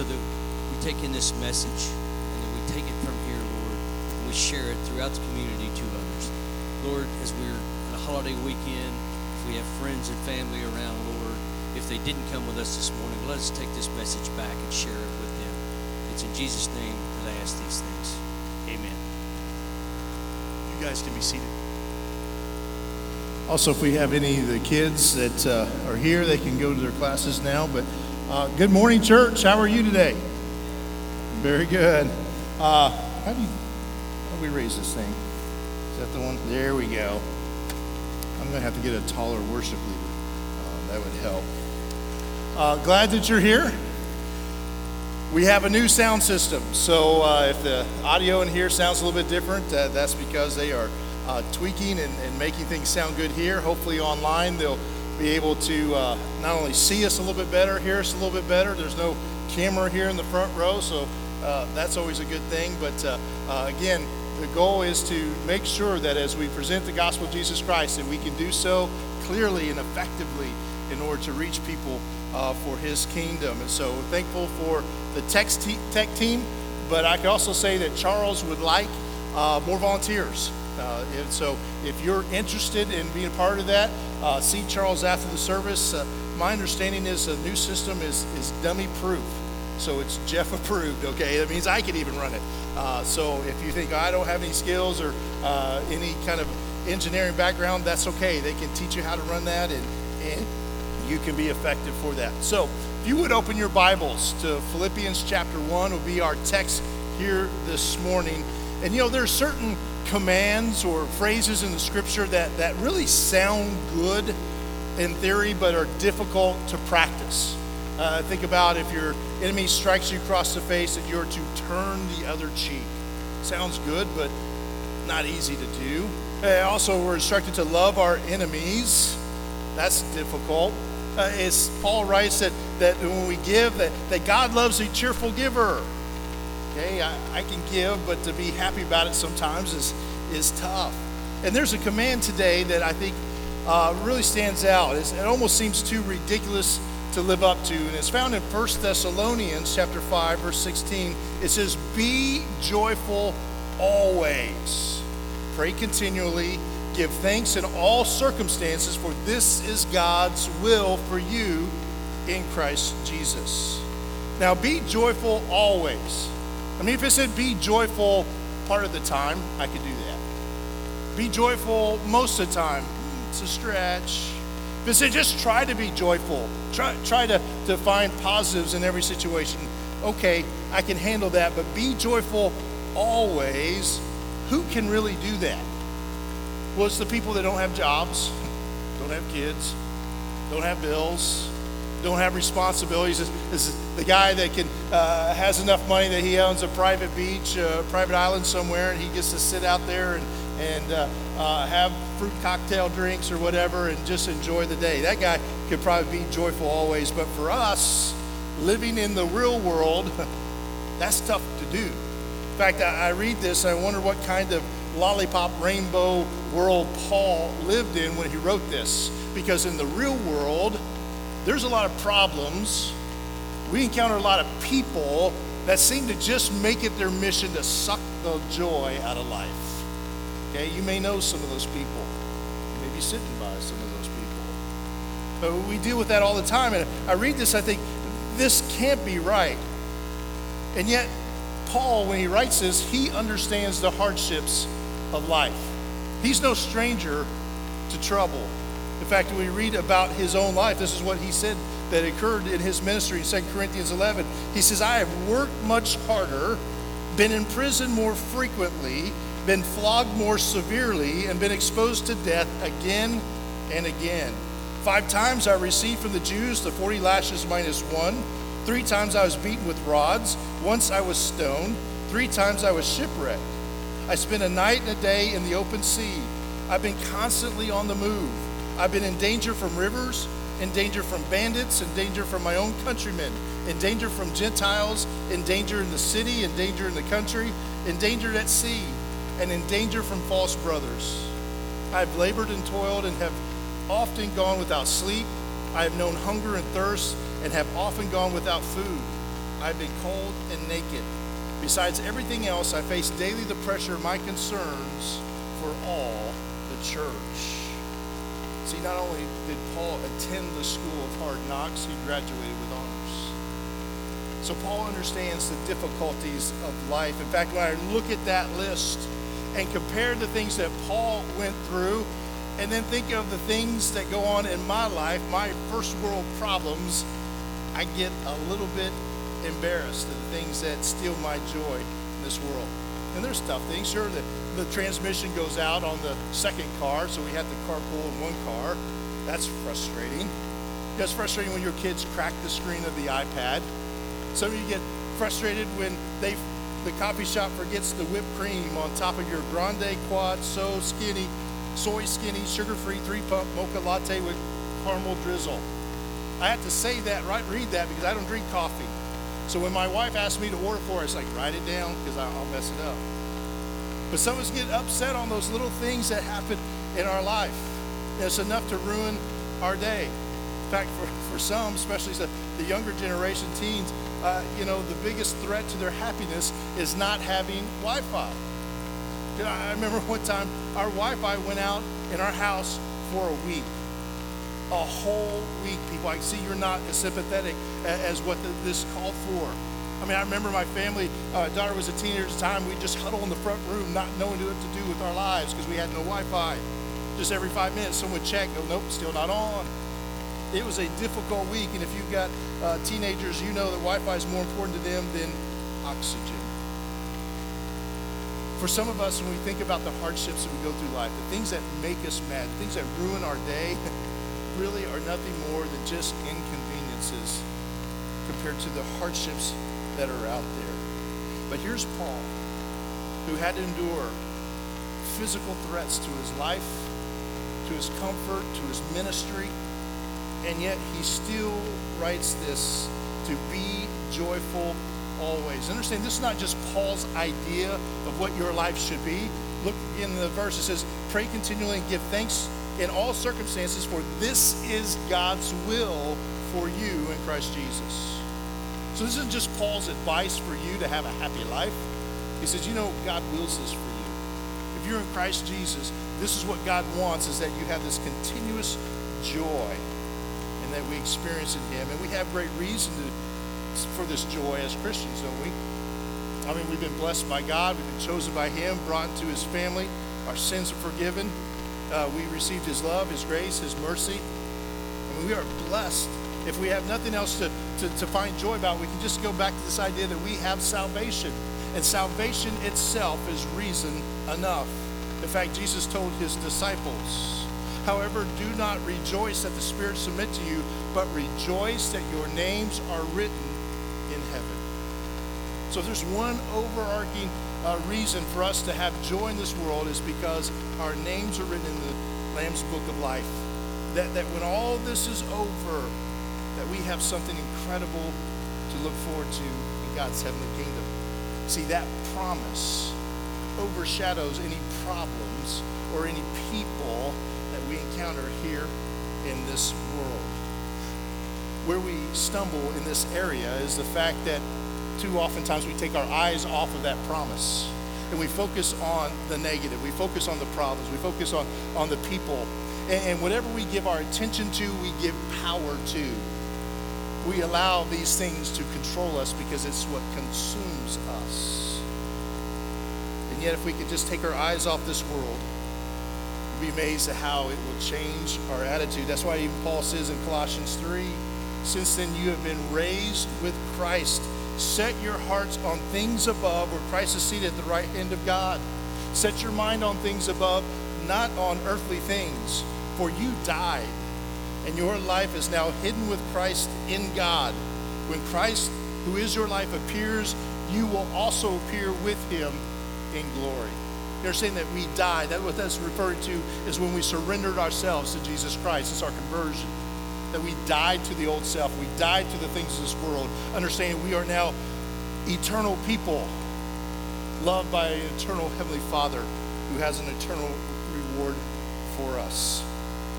so that we take in this message and that we take it from here, Lord, and we share it throughout the community to others. Lord, as we're at a holiday weekend, if we have friends and family around, Lord, if they didn't come with us this morning, let us take this message back and share it with them. It's in Jesus' name that I ask these things. Amen. You guys can be seated. Also, if we have any of the kids that uh, are here, they can go to their classes now. But uh, good morning, church. How are you today? Very good. Uh, how do you, how do we raise this thing? Is that the one? There we go. I'm going to have to get a taller worship leader. Uh, that would help. Uh, glad that you're here. We have a new sound system, so uh, if the audio in here sounds a little bit different, uh, that's because they are uh, tweaking and, and, making things sound good here. Hopefully, online they'll be able to uh, not only see us a little bit better, hear us a little bit better. There's no camera here in the front row, so uh, that's always a good thing. But uh, again, the goal is to make sure that as we present the gospel of Jesus Christ, that we can do so clearly and effectively in order to reach people uh, for his kingdom. And so thankful for the tech, te- tech team, but I can also say that Charles would like uh, more volunteers. Uh, and so if you're interested in being a part of that, uh, see Charles after the service. Uh, my understanding is the new system is, is dummy proof. So it's Jeff approved, okay? That means I can even run it. Uh, so if you think I don't have any skills or any kind of engineering background, that's okay. They can teach you how to run that and, and you can be effective for that. So, if you would open your Bibles to Philippians chapter 1 will be our text here this morning. And you know, there are certain commands or phrases in the scripture that, that really sound good in theory but are difficult to practice. Uh, think about if your enemy strikes you across the face that you're to turn the other cheek. Sounds good, but not easy to do. Uh, also, we're instructed to love our enemies. That's difficult uh, Paul writes that, that when we give, that, that God loves a cheerful giver. Okay, I, I can give, but to be happy about it sometimes is, is tough. And there's a command today that I think uh, really stands out. It's, it almost seems too ridiculous to live up to. And it's found in 1 Thessalonians chapter 5, verse 16. It says, Be joyful always. Pray continually Give thanks in all circumstances, for this is God's will for you in Christ Jesus. Now, be joyful always. I mean, if it said be joyful part of the time, I could do that. Be joyful most of the time, it's a stretch. If it said just try to be joyful, try, try to, to find positives in every situation, okay, I can handle that, but be joyful always. Who can really do that? Well, it's the people that don't have jobs, don't have kids, don't have bills, don't have responsibilities. This Is the guy that can uh, has enough money that he owns a private beach, a private island somewhere, and he gets to sit out there and and uh, uh, have fruit cocktail drinks or whatever, and just enjoy the day. That guy could probably be joyful always. But for us, living in the real world, that's tough to do. In fact, I, I read this and I wonder what kind of lollipop rainbow world Paul lived in when he wrote this. Because in the real world, there's a lot of problems. We encounter a lot of people that seem to just make it their mission to suck the joy out of life. Okay, you may know some of those people. You may be sitting by some of those people. But we deal with that all the time. And I read this, I think, this can't be right. And yet, Paul, when he writes this, he understands the hardships of life. He's no stranger to trouble. In fact, we read about his own life, this is what he said that occurred in his ministry in 2 Corinthians 11. He says, I have worked much harder, been in prison more frequently, been flogged more severely, and been exposed to death again and again. Five times I received from the Jews the 40 lashes minus one. Three times I was beaten with rods. Once I was stoned. Three times I was shipwrecked. I spent a night and a day in the open sea. I've been constantly on the move. I've been in danger from rivers, in danger from bandits, in danger from my own countrymen, in danger from Gentiles, in danger in the city, in danger in the country, in danger at sea, and in danger from false brothers. I've labored and toiled and have often gone without sleep. I have known hunger and thirst and have often gone without food. I've been cold and naked. Besides everything else, I face daily the pressure of my concerns for all the church. See, not only did Paul attend the school of hard knocks, he graduated with honors. So Paul understands the difficulties of life. In fact, when I look at that list and compare the things that Paul went through, and then think of the things that go on in my life, my first world problems, I get a little bit embarrassed at the things that steal my joy in this world. And there's tough things. Sure, the, the transmission goes out on the second car, so we have to carpool in one car. That's frustrating. It's frustrating when your kids crack the screen of the iPad. Some of you get frustrated when they, the coffee shop forgets the whipped cream on top of your grande quad so skinny, soy skinny, sugar-free three-pump mocha latte with caramel drizzle. I have to say that, right? Read that because I don't drink coffee. So when my wife asked me to order for her, it's like write it down because I'll mess it up. But some of us get upset on those little things that happen in our life. It's enough to ruin our day. In fact, for, for some, especially the, the younger generation teens, uh, you know, the biggest threat to their happiness is not having Wi-Fi. I remember one time our Wi-Fi went out in our house for a week. A whole week, people. I see you're not as sympathetic as what this called for. I mean, I remember my family, uh, daughter was a teenager at the time, we'd just huddle in the front room, not knowing what to do with our lives because we had no Wi Fi. Just every five minutes, someone would check, go, nope, still not on. It was a difficult week, and if you've got uh, teenagers, you know that Wi Fi is more important to them than oxygen. For some of us, when we think about the hardships that we go through life, the things that make us mad, the things that ruin our day, really are nothing more than just inconveniences compared to the hardships that are out there. But here's Paul, who had to endure physical threats to his life, to his comfort, to his ministry, and yet he still writes this to be joyful always. Understand, this is not just Paul's idea of what your life should be. Look in the verse, it says, Pray continually and give thanks in all circumstances, for this is God's will for you in Christ Jesus. So this isn't just Paul's advice for you to have a happy life. He says, you know, God wills this for you. If you're in Christ Jesus, this is what God wants is that you have this continuous joy and that we experience in him. And we have great reason to, for this joy as Christians, don't we? I mean, we've been blessed by God. We've been chosen by him, brought into his family. Our sins are forgiven. Uh, we received his love, his grace, his mercy. I mean, we are blessed. If we have nothing else to, to, to find joy about, we can just go back to this idea that we have salvation. And salvation itself is reason enough. In fact, Jesus told his disciples, However, do not rejoice that the Spirit submit to you, but rejoice that your names are written. So if there's one overarching uh, reason for us to have joy in this world is because our names are written in the Lamb's Book of Life. That, that when all this is over, that we have something incredible to look forward to in God's heavenly kingdom. See, that promise overshadows any problems or any people that we encounter here in this world. Where we stumble in this area is the fact that too oftentimes we take our eyes off of that promise and we focus on the negative. We focus on the problems. We focus on, on the people. And, and whatever we give our attention to, we give power to. We allow these things to control us because it's what consumes us. And yet, if we could just take our eyes off this world, we'd be amazed at how it will change our attitude. That's why even Paul says in Colossians 3 Since then you have been raised with Christ. Set your hearts on things above where Christ is seated at the right hand of God. Set your mind on things above, not on earthly things. For you died, and your life is now hidden with Christ in God. When Christ, who is your life, appears, you will also appear with him in glory. They're saying that we died. That what that's referring to is when we surrendered ourselves to Jesus Christ. It's our conversion. That we died to the old self. We died to the things of this world. Understanding we are now eternal people, loved by an eternal Heavenly Father who has an eternal reward for us.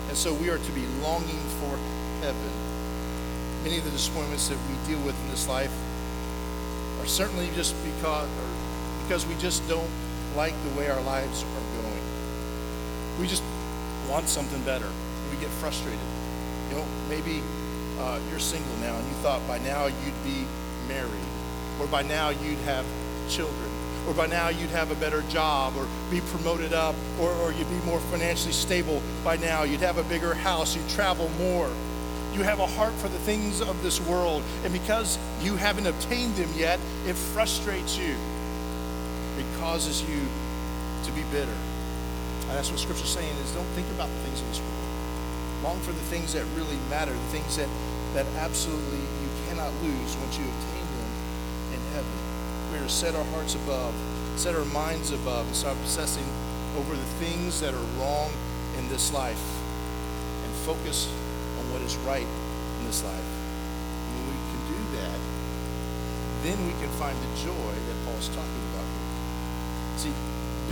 And so we are to be longing for heaven. Many of the disappointments that we deal with in this life are certainly just because, because we just don't like the way our lives are going. We just want something better. We get frustrated. You know, maybe uh, you're single now and you thought by now you'd be married, or by now you'd have children, or by now you'd have a better job, or be promoted up, or, or you'd be more financially stable by now. You'd have a bigger house, you'd travel more. You have a heart for the things of this world, and because you haven't obtained them yet, it frustrates you. It causes you to be bitter. And that's what Scripture's saying is don't think about the things of this world. Long for the things that really matter, the things that, that absolutely you cannot lose once you obtain them in heaven. We are to set our hearts above, set our minds above, and start obsessing over the things that are wrong in this life and focus on what is right in this life. When we can do that, then we can find the joy that Paul's talking about here. See,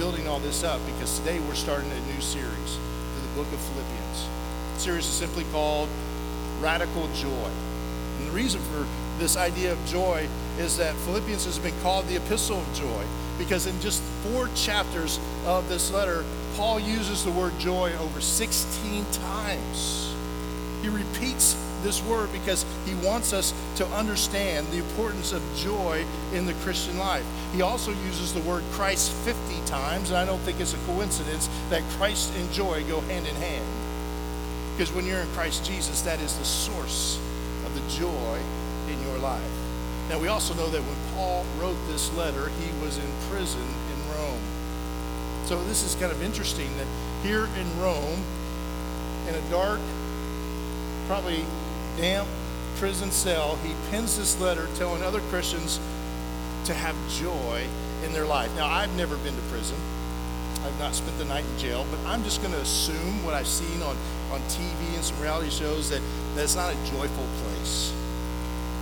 building all this up because today we're starting a new series through the book of Philippians. Series is simply called Radical Joy. And the reason for this idea of joy is that Philippians has been called the epistle of joy because in just four chapters of this letter, Paul uses the word joy over 16 times. He repeats this word because he wants us to understand the importance of joy in the Christian life. He also uses the word Christ 50 times, and I don't think it's a coincidence that Christ and joy go hand in hand. Because when you're in Christ Jesus, that is the source of the joy in your life. Now, we also know that when Paul wrote this letter, he was in prison in Rome. So, this is kind of interesting that here in Rome, in a dark, probably damp prison cell, he pens this letter telling other Christians to have joy in their life. Now, I've never been to prison. I've not spent the night in jail, but I'm just going to assume what I've seen on, on TV and some reality shows that, that it's not a joyful place.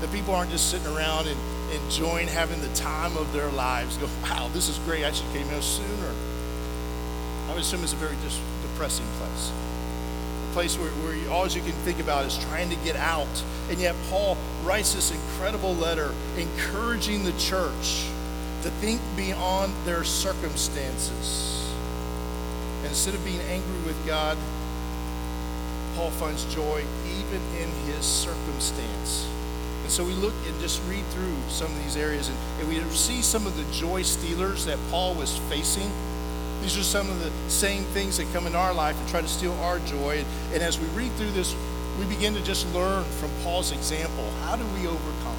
That people aren't just sitting around and enjoying having the time of their lives. Go, wow, this is great. I should have came here sooner. I would assume it's a very just depressing place A place where, where you, all you can think about is trying to get out. And yet, Paul writes this incredible letter encouraging the church to think beyond their circumstances. And instead of being angry with God, Paul finds joy even in his circumstance. And so we look and just read through some of these areas, and, and we see some of the joy stealers that Paul was facing these are some of the same things that come in our life and try to steal our joy. And, and as we read through this, we begin to just learn from Paul's example. How do we overcome?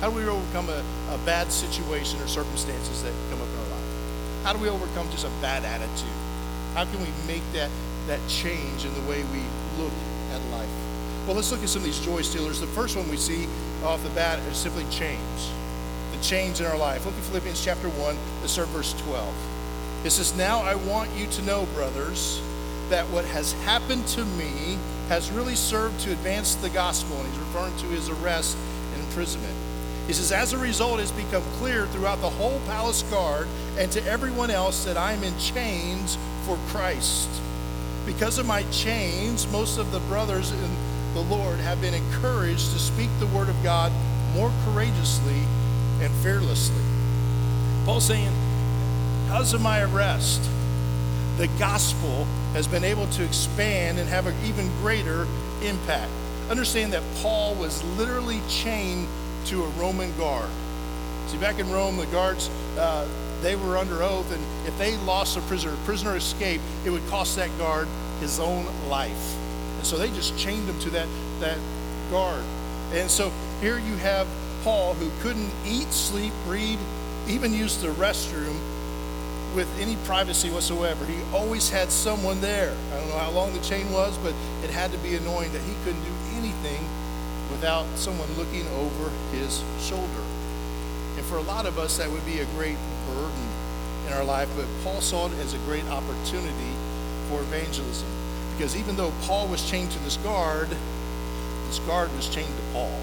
How do we overcome a, a bad situation or circumstances that come up in our life? How do we overcome just a bad attitude? How can we make that, that change in the way we look at life? Well, let's look at some of these joy stealers. The first one we see off the bat is simply change. The change in our life. Look at Philippians chapter 1, let's start verse 12. It says, Now I want you to know, brothers, that what has happened to me has really served to advance the gospel. And he's referring to his arrest and imprisonment. He says, As a result, it's become clear throughout the whole palace guard and to everyone else that I'm in chains for Christ. Because of my chains, most of the brothers in the Lord have been encouraged to speak the word of God more courageously and fearlessly. Paul's saying, because of my arrest, the gospel has been able to expand and have an even greater impact. Understand that Paul was literally chained to a Roman guard. See, back in Rome, the guards, uh, they were under oath, and if they lost a prisoner, a prisoner escaped, it would cost that guard his own life. And so they just chained him to that, that guard. And so here you have Paul who couldn't eat, sleep, read, even use the restroom with any privacy whatsoever. He always had someone there. I don't know how long the chain was, but it had to be annoying that he couldn't do anything without someone looking over his shoulder. For a lot of us, that would be a great burden in our life, but Paul saw it as a great opportunity for evangelism. Because even though Paul was chained to this guard, this guard was chained to Paul.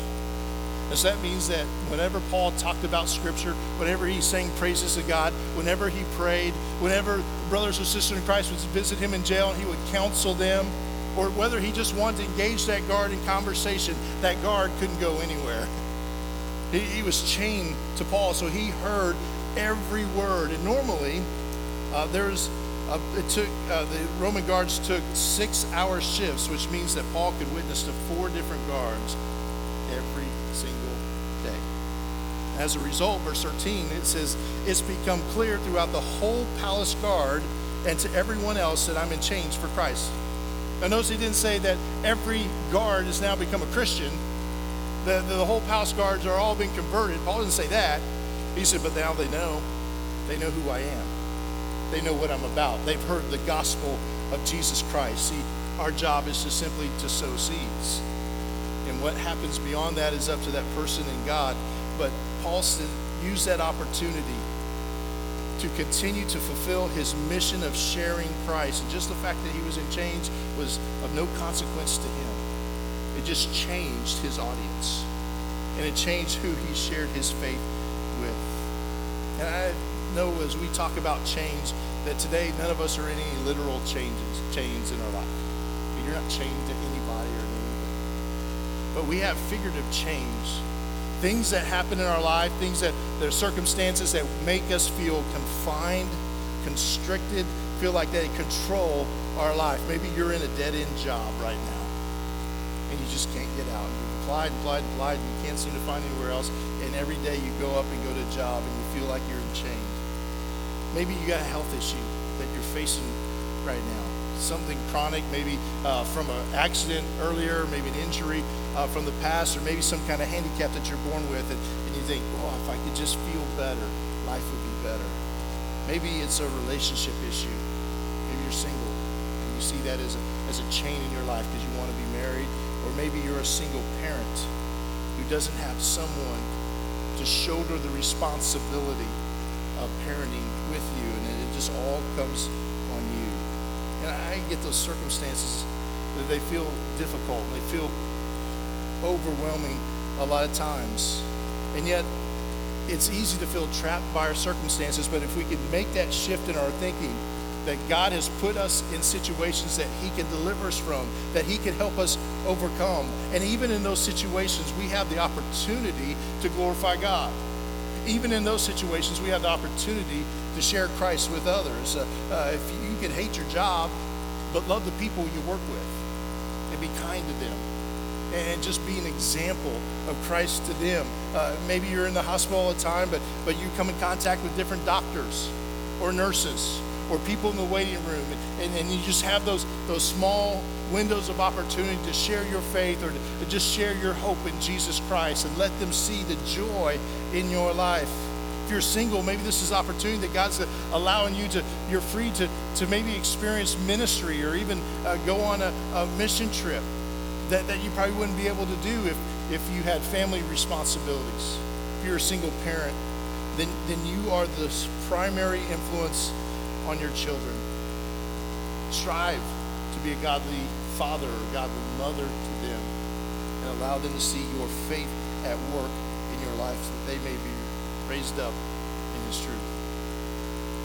And so that means that whenever Paul talked about Scripture, whenever he sang praises to God, whenever he prayed, whenever brothers or sisters in Christ would visit him in jail and he would counsel them, or whether he just wanted to engage that guard in conversation, that guard couldn't go anywhere. He, he was chained to Paul, so he heard every word. And normally, uh, there's it took uh, the Roman guards took six-hour shifts, which means that Paul could witness to four different guards every single day. As a result, verse 13, it says, It's become clear throughout the whole palace guard and to everyone else that I'm in chains for Christ. Now, notice he didn't say that every guard has now become a Christian. The, the, whole palace guards are all being converted. Paul didn't say that. He said, But now they know. They know who I am. They know what I'm about. They've heard the gospel of Jesus Christ. See, our job is to simply to sow seeds. And what happens beyond that is up to that person and God. But Paul said, use that opportunity to continue to fulfill his mission of sharing Christ. And just the fact that he was in chains was of no consequence to him. Just changed his audience. And it changed who he shared his faith with. And I know as we talk about change that today none of us are in any literal changes, chains in our life. But You're not chained to anybody or anything. But we have figurative chains things that happen in our life, things that there are circumstances that make us feel confined, constricted, feel like they control our life. Maybe you're in a dead end job right now you just can't get out. You've applied, applied, applied, and you can't seem to find anywhere else. And every day you go up and go to a job and you feel like you're chained. Maybe you got a health issue that you're facing right now something chronic, maybe uh, from an accident earlier, maybe an injury uh, from the past, or maybe some kind of handicap that you're born with, and, and you think, oh, if I could just feel better, life would be better. Maybe it's a relationship issue. Maybe you're single, and you see that as a, as a chain in your life because you want to be married, or maybe you're a single parent who doesn't have someone to shoulder the responsibility of parenting with you, and it just all comes on you. and I get those circumstances that they feel difficult, they feel overwhelming a lot of times. And yet, it's easy to feel trapped by our circumstances, but if we can make that shift in our thinking, that God has put us in situations that He can deliver us from, that He can help us overcome. And even in those situations, we have the opportunity to glorify God. Even in those situations, we have the opportunity to share Christ with others. Uh, uh, if you can hate your job, but love the people you work with and be kind to them and just be an example of Christ to them. Uh, maybe you're in the hospital all the time, but, but you come in contact with different doctors or nurses or people in the waiting room, and, and and you just have those, those small windows of opportunity to share your faith or to, to just share your hope in Jesus Christ and let them see the joy in your life. If you're single, maybe this is opportunity that God's allowing you to, you're free to, to maybe experience ministry or even uh, go on a, a mission trip that, that you probably wouldn't be able to do if, if you had family responsibilities. If you're a single parent, then, then you are the primary influence on your children. Strive to be a godly father or godly mother to them and allow them to see your faith at work in your life so that they may be raised up in His truth.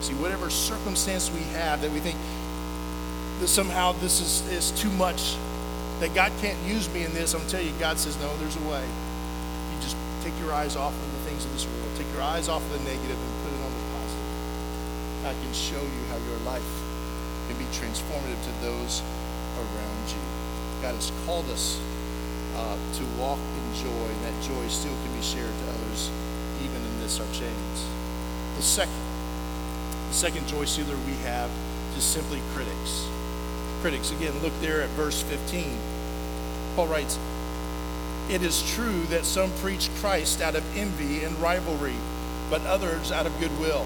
See, whatever circumstance we have that we think that somehow this is, is too much, that God can't use me in this, I'm telling you, God says, no, there's a way. You just take your eyes off of the things of this world, take your eyes off of the negative and put it on the positive. I can show you how your life can be transformative to those around you. God has called us uh, to walk in joy, and that joy still can be shared to others even in this, our chains. The second, the second joy stealer we have is simply critics. Critics, again, look there at verse 15. Paul writes, It is true that some preach Christ out of envy and rivalry, but others out of goodwill.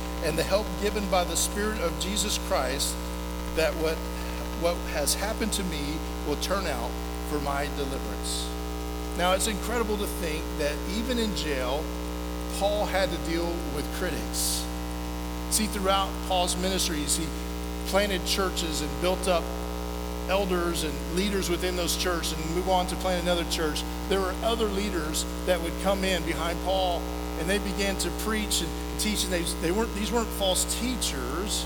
and the help given by the Spirit of Jesus Christ, that what, what has happened to me will turn out for my deliverance. Now, it's incredible to think that even in jail, Paul had to deal with critics. See, throughout Paul's ministries, he planted churches and built up elders and leaders within those churches and move on to plant another church. There were other leaders that would come in behind Paul and they began to preach and teach. And they, they weren't, these weren't false teachers.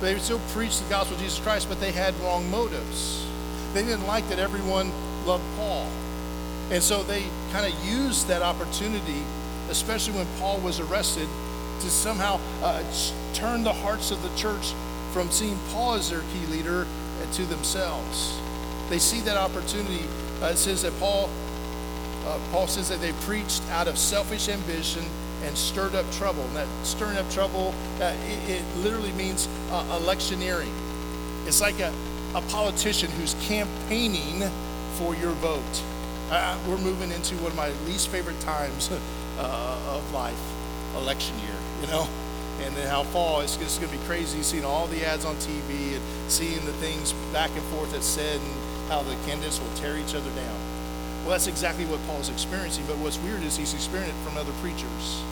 but They would still preach the gospel of Jesus Christ, but they had wrong motives. They didn't like that everyone loved Paul. And so they kind of used that opportunity, especially when Paul was arrested, to somehow uh, turn the hearts of the church from seeing Paul as their key leader to themselves. They see that opportunity. Uh, it says that Paul, uh, Paul says that they preached out of selfish ambition and stirred up trouble. And that stirring up trouble, uh, it, it, literally means uh, electioneering. It's like a, a politician who's campaigning for your vote. Uh, we're moving into one of my least favorite times uh, of life, election year, you know? And then how fall, it's just going to be crazy seeing all the ads on TV and seeing the things back and forth that's said and how the candidates will tear each other down. Well, that's exactly what Paul's experiencing. But what's weird is he's experiencing it from other preachers.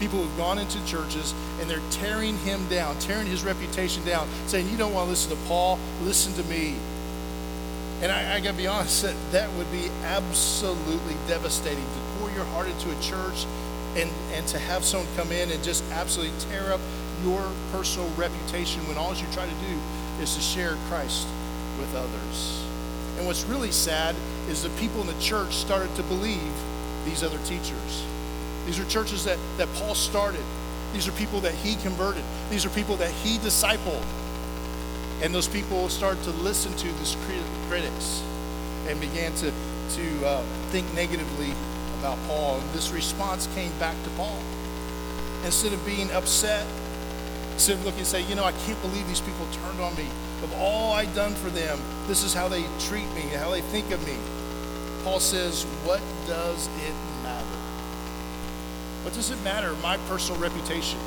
People who've gone into churches and they're tearing him down, tearing his reputation down, saying, You don't want to listen to Paul, listen to me. And I, I got to be honest, that, that would be absolutely devastating to pour your heart into a church and, and to have someone come in and just absolutely tear up your personal reputation when all you try to do is to share Christ with others. And what's really sad is the people in the church started to believe these other teachers. These are churches that, that Paul started. These are people that he converted. These are people that he discipled. And those people started to listen to these critics and began to, to uh, think negatively about Paul. And this response came back to Paul. Instead of being upset, instead of looking and say, you know, I can't believe these people turned on me. Of all I've done for them, this is how they treat me, how they think of me. Paul says, what does it? What does it matter? My personal reputation.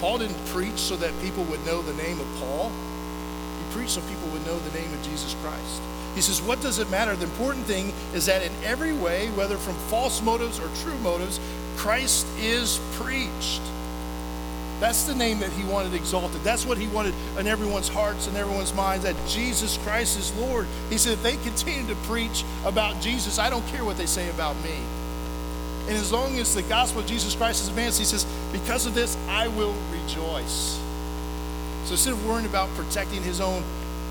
Paul didn't preach so that people would know the name of Paul. He preached so people would know the name of Jesus Christ. He says, What does it matter? The important thing is that in every way, whether from false motives or true motives, Christ is preached. That's the name that he wanted exalted. That's what he wanted in everyone's hearts and everyone's minds that Jesus Christ is Lord. He said, if they continue to preach about Jesus, I don't care what they say about me. And as long as the gospel of Jesus Christ is advanced, he says, because of this, I will rejoice. So instead of worrying about protecting his own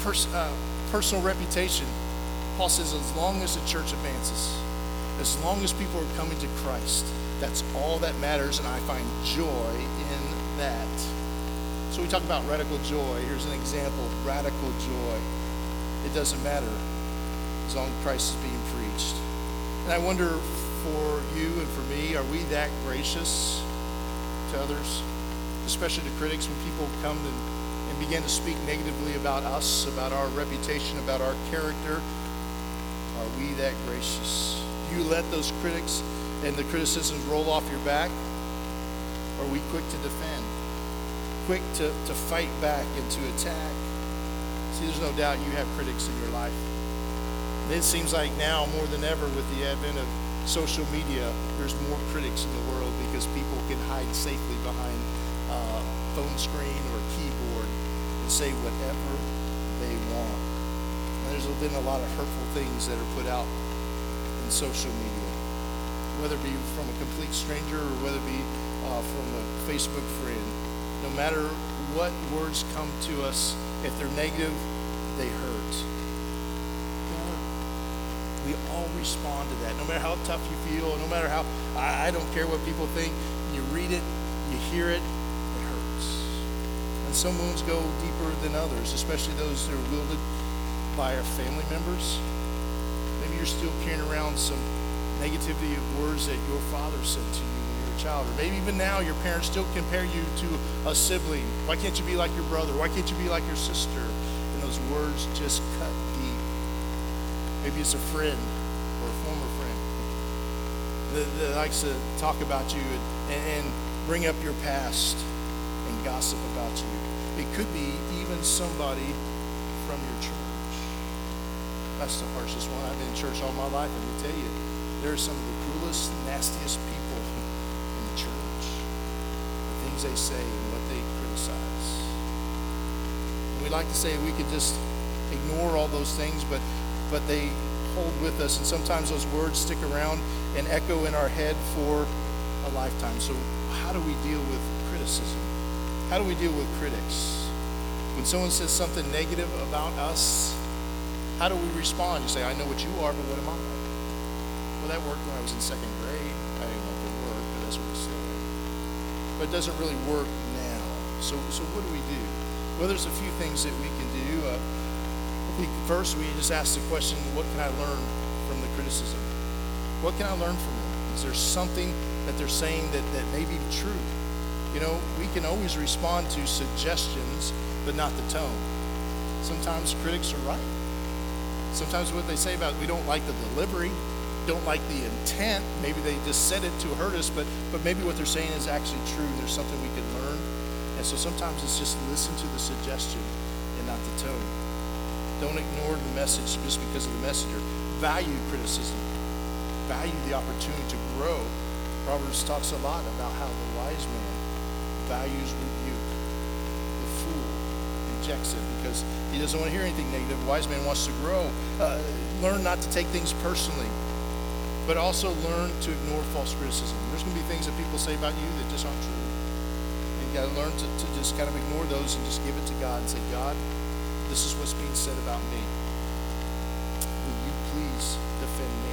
pers- uh, personal reputation, Paul says, as long as the church advances, as long as people are coming to Christ, that's all that matters, and I find joy in that. So we talk about radical joy. Here's an example of radical joy. It doesn't matter as long as Christ is being preached. And I wonder for you and for me, are we that gracious to others, especially to critics when people come and, and begin to speak negatively about us, about our reputation, about our character? Are we that gracious? Do you let those critics and the criticisms roll off your back? Or are we quick to defend? Quick to, to fight back and to attack? See, there's no doubt you have critics in your life. And it seems like now, more than ever, with the advent of social media, there's more critics in the world because people can hide safely behind uh, phone screen or keyboard and say whatever they want. And there's been a lot of hurtful things that are put out in social media, whether it be from a complete stranger or whether it be uh, from a Facebook friend. No matter what words come to us, if they're negative, they hurt we all respond to that. No matter how tough you feel, no matter how, I, I don't care what people think. You read it, you hear it, it hurts. And some wounds go deeper than others, especially those that are wielded by our family members. Maybe you're still carrying around some negativity of words that your father said to you when you were a child. Or maybe even now your parents still compare you to a sibling. Why can't you be like your brother? Why can't you be like your sister? And those words just cut. Maybe it's a friend or a former friend that, that likes to talk about you and, and bring up your past and gossip about you. It could be even somebody from your church. That's the harshest one. I've been in church all my life, and I tell you, there are some of the cruelest, nastiest people in the church. The things they say and what they criticize. We like to say we could just ignore all those things, but but they hold with us, and sometimes those words stick around and echo in our head for a lifetime. So, how do we deal with criticism? How do we deal with critics? When someone says something negative about us, how do we respond? You say, I know what you are, but what am I? Well, that worked when I was in second grade. I didn't know it worked, but that's what it said. But it doesn't really work now. So, so what do we do? Well, there's a few things that we can do. Uh, first, we just ask the question, what can I learn from the criticism? What can I learn from them? Is there something that they're saying that, that may be true? You know, we can always respond to suggestions, but not the tone. Sometimes critics are right. Sometimes what they say about we don't like the delivery, don't like the intent. Maybe they just said it to hurt us, but but maybe what they're saying is actually true. There's something we can learn. And so sometimes it's just listen to the suggestion and not the tone. Don't ignore the message just because of the messenger. Value criticism. Value the opportunity to grow. Proverbs talks a lot about how the wise man values rebuke. The fool rejects it because he doesn't want to hear anything negative. The wise man wants to grow. Uh, learn not to take things personally, but also learn to ignore false criticism. There's going to be things that people say about you that just aren't true. And you got to learn to, to just kind of ignore those and just give it to God and say, God, this is what's being said about me. Will you please defend me?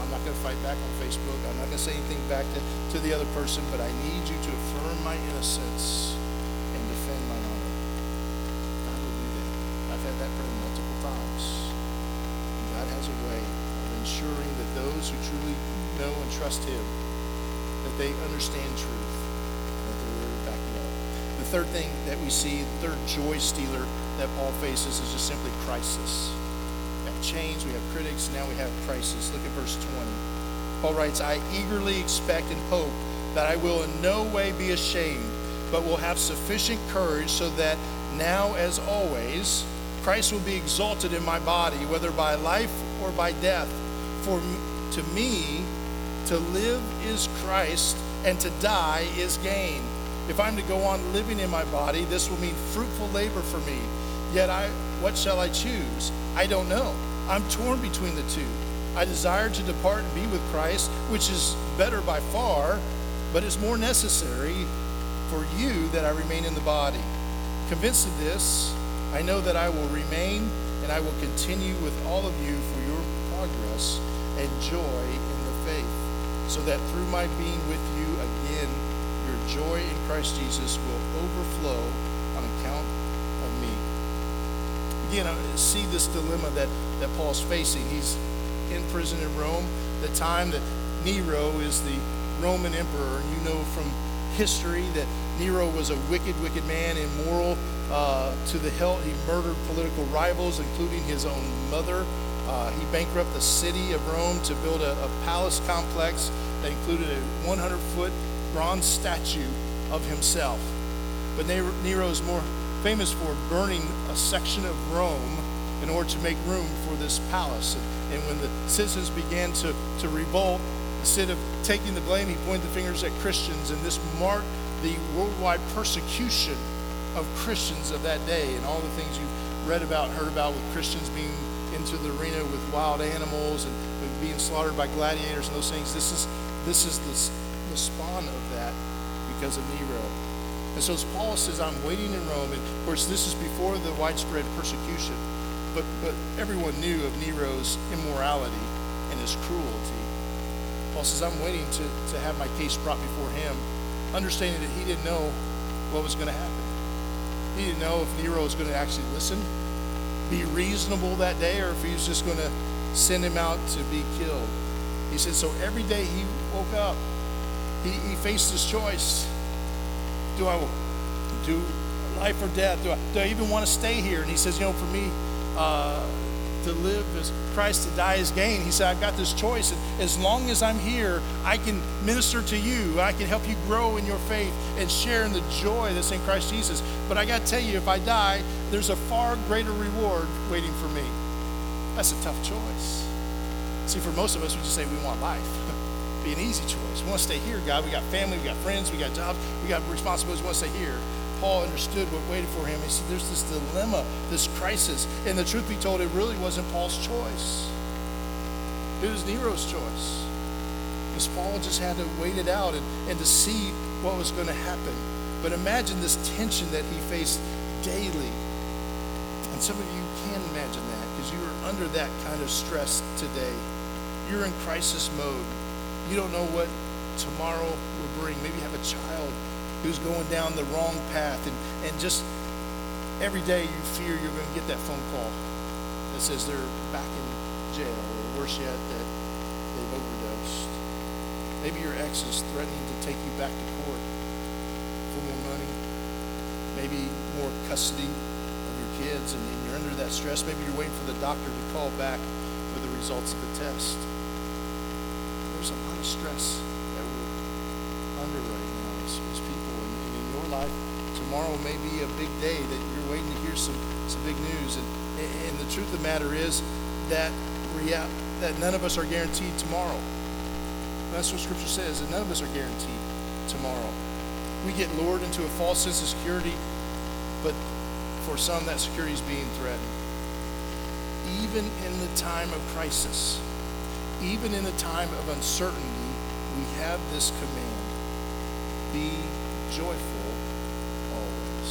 I'm not going to fight back on Facebook. I'm not going to say anything back to, to the other person, but I need you to affirm my innocence and defend my honor. God will do that. I've had that prayer multiple times. And God has a way of ensuring that those who truly know and trust Him, that they understand truth, that they're backing up. The third thing that we see, the third joy stealer that Paul faces is just simply crisis. We have chains, we have critics, now we have crisis. Look at verse 20. Paul writes, I eagerly expect and hope that I will in no way be ashamed, but will have sufficient courage so that now, as always, Christ will be exalted in my body, whether by life or by death. For to me, to live is Christ, and to die is gain. If I'm to go on living in my body, this will mean fruitful labor for me. Yet I what shall I choose? I don't know. I'm torn between the two. I desire to depart and be with Christ, which is better by far, but it's more necessary for you that I remain in the body. Convinced of this, I know that I will remain and I will continue with all of you for your progress and joy in the faith, so that through my being with you again, your joy in Christ Jesus will overflow on account of me. Again, see this dilemma that, that Paul's facing. He's in prison in Rome, the time that Nero is the Roman emperor. And you know from history that Nero was a wicked, wicked man, immoral uh, to the hilt. He murdered political rivals, including his own mother. Uh, he bankrupted the city of Rome to build a, a palace complex that included a 100 foot bronze statue of himself. But Nero is more famous for burning a section of Rome in order to make room for this palace. And, when the citizens began to, to revolt, instead of taking the blame, he pointed the fingers at Christians, and this marked the worldwide persecution of Christians of that day and all the things you've read about, heard about with Christians being into the arena with wild animals and being slaughtered by gladiators and those things. This is this is the, the spawn of that because of Nero. And so as Paul says, I'm waiting in Rome, and of course this is before the widespread persecution, but but everyone knew of Nero's immorality and his cruelty. Paul says, I'm waiting to, to have my case brought before him, understanding that he didn't know what was going to happen. He didn't know if Nero was going to actually listen, be reasonable that day, or if he was just going to send him out to be killed. He said, so every day he woke up, he, he faced this choice. Do I do life or death? Do I, do I even want to stay here? And he says, you know, for me, uh, to live is Christ, to die is gain. He said, I've got this choice. And as long as I'm here, I can minister to you. I can help you grow in your faith and share in the joy that's in Christ Jesus. But I got to tell you, if I die, there's a far greater reward waiting for me. That's a tough choice. See, for most of us, we just say we want life. be an easy choice. We want to stay here, God. We got family, we got friends, we got jobs, we got responsibilities. We want to stay here. Paul understood what waited for him. He said, There's this dilemma, this crisis. And the truth be told, it really wasn't Paul's choice, it was Nero's choice. Because Paul just had to wait it out and, and to see what was going to happen. But imagine this tension that he faced daily. And some of you can imagine that because you are under that kind of stress today. You're in crisis mode. You don't know what tomorrow will bring. Maybe you have a child who's going down the wrong path, and, and just every day you fear you're going to get that phone call that says they're back in jail, or worse yet, that they've overdosed. Maybe your ex is threatening to take you back to court for more money, maybe more custody of your kids, and, and you're under that stress. Maybe you're waiting for the doctor to call back for the results of the test. There's a lot of stress that we're under right now as, as people. And, and in your life, tomorrow may be a big day that you're waiting to hear some, some big news. And, and the truth of the matter is that real, that none of us are guaranteed tomorrow. That's what Scripture says, that none of us are guaranteed tomorrow. We get lured into a false sense of security, but for some, that security is being threatened. Even in the time of crisis, even in the time of uncertainty, we have this command be joyful always.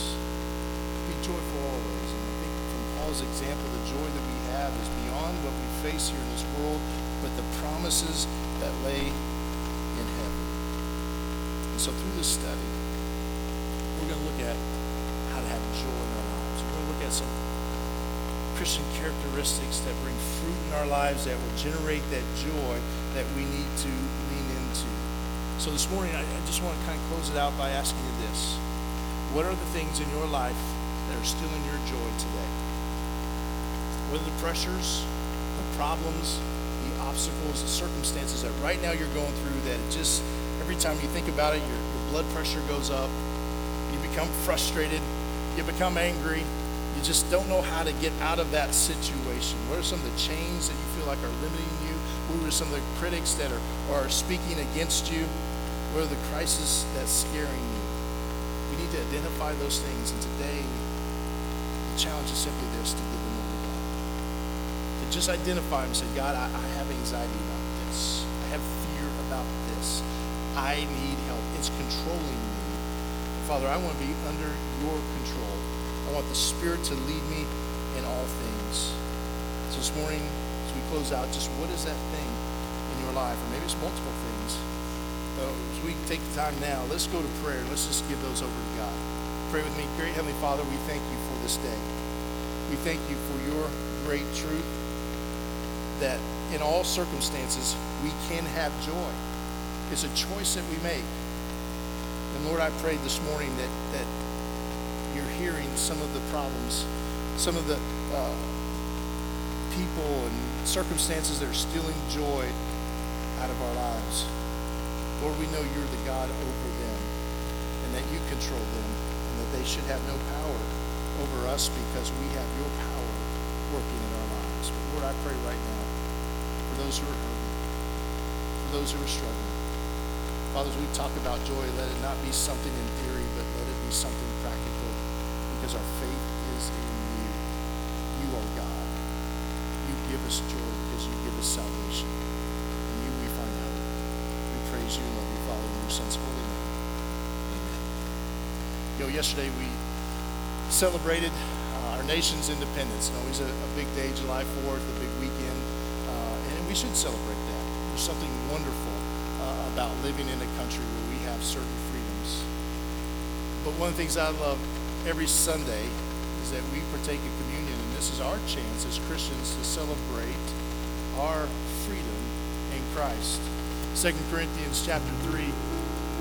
Be joyful always. And I think from Paul's example, the joy that we have is beyond what we face here in this world, but the promises that lay in heaven. And so through this study, we're going to look at how to have joy in our lives. We're going to look at some Christian characteristics that bring fruit in our lives that will generate that joy that we need to lean into. So this morning, I, I just want to kind of close it out by asking you this. What are the things in your life that are stealing your joy today? What are the pressures, the problems, the obstacles, the circumstances that right now you're going through that just every time you think about it, your, your blood pressure goes up, you become frustrated, you become angry, you just don't know how to get out of that situation. What are some of the chains that you feel like are limiting you? Who are some of the critics that are, are speaking against you? What are the crises that's scaring you? We need to identify those things. And today, the challenge is simply this to give them over to God. To just identify and say, God, I, I have anxiety about this. I have fear about this. I need help. It's controlling me. Father, I want to be under your control. I want the Spirit to lead me in all things. So this morning, as we close out, just what is that thing in your life? Or maybe it's multiple things. Uh, as we take the time now, let's go to prayer. Let's just give those over to God. Pray with me. Great Heavenly Father, we thank you for this day. We thank you for your great truth that in all circumstances we can have joy. It's a choice that we make. And Lord, I pray this morning that, that hearing some of the problems, some of the uh, people and circumstances that are stealing joy out of our lives. Lord, we know you're the God over them and that you control them and that they should have no power over us because we have your power working in our lives. But Lord, I pray right now for those who are hurting, for those who are struggling. Father, as we talk about joy, let it not be something in theory, but let it be something because our faith is in you. You are God. You give us joy because you give us salvation. In you we find hope. We praise you and love you, Father, in your Son's holy name. Amen. You know, yesterday we celebrated uh, our nation's independence. Always a, a big day, July 4th, a big weekend. Uh, and we should celebrate that. There's something wonderful uh, about living in a country where we have certain freedoms. But one of the things I love every Sunday is that we partake in communion, and this is our chance as Christians to celebrate our freedom in Christ. 2 Corinthians chapter 3,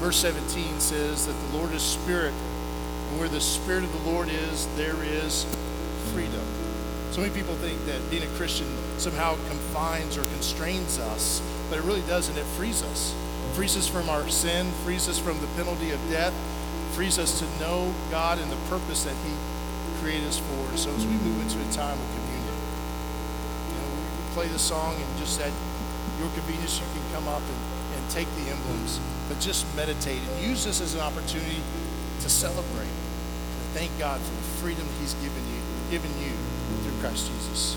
verse 17 says that the Lord is spirit, and where the spirit of the Lord is, there is freedom. So many people think that being a Christian somehow confines or constrains us, but it really doesn't. It frees us. It frees us from our sin, frees us from the penalty of death, frees us to know God and the purpose that He created us for. So as we move into a time of communion, you know, we play the song and just at your convenience, you can come up and, and take the emblems, but just meditate and use this as an opportunity to celebrate. And thank God for the freedom He's given you, given you through Christ Jesus.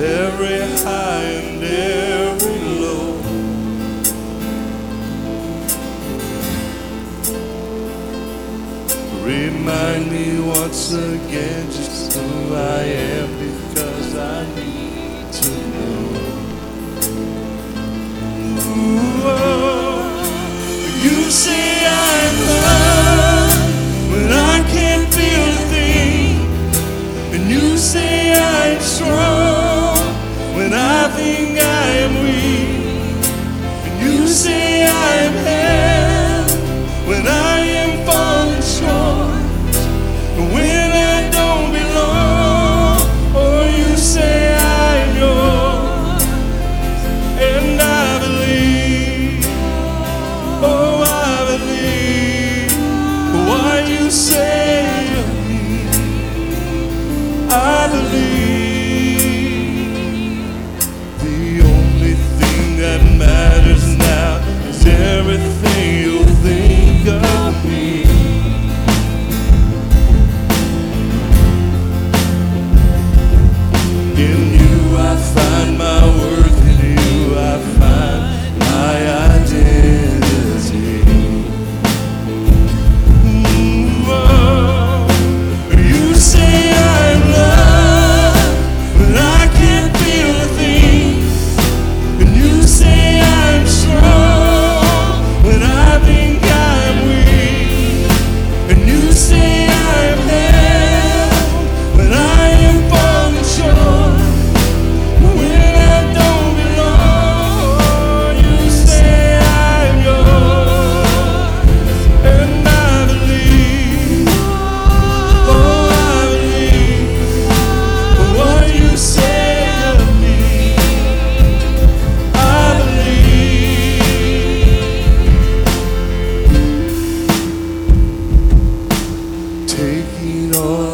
every high and every low? Remind me once again just who I am because I need to know. Ooh, oh, you say I'm loved when I can't feel a thing. And you say I'm strong when I am weak. And you say Oh.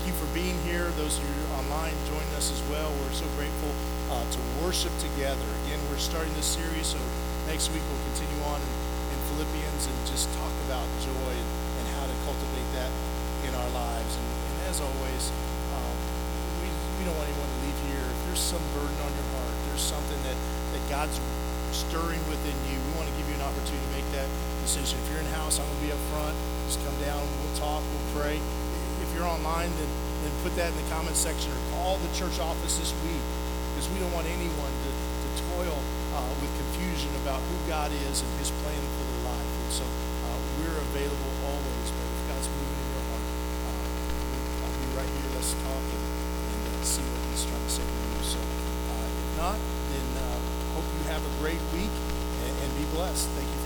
Thank you for being here. Those of you online joining us as well. We're so grateful uh, to worship together. Again, we're starting this series, so next week we'll continue on in, in Philippians and just talk about joy and, and how to cultivate that in our lives. And, and as always, um, we, we don't want anyone to leave here. If there's some burden on your heart, there's something that, that God's stirring within you, we want to give you an opportunity to make that decision. If you're in house, I'm going to be up front. Just come down, we'll talk, we'll pray. You're online, then, then put that in the comment section or call the church office this week because we don't want anyone to, to toil uh, with confusion about who God is and his plan for their life. And so uh, we're available always, but if God's moving in your heart, uh, I'll be right here. Let's talk and, and uh, see what he's trying to say to you. So uh, if not, then uh, hope you have a great week and, and be blessed. Thank you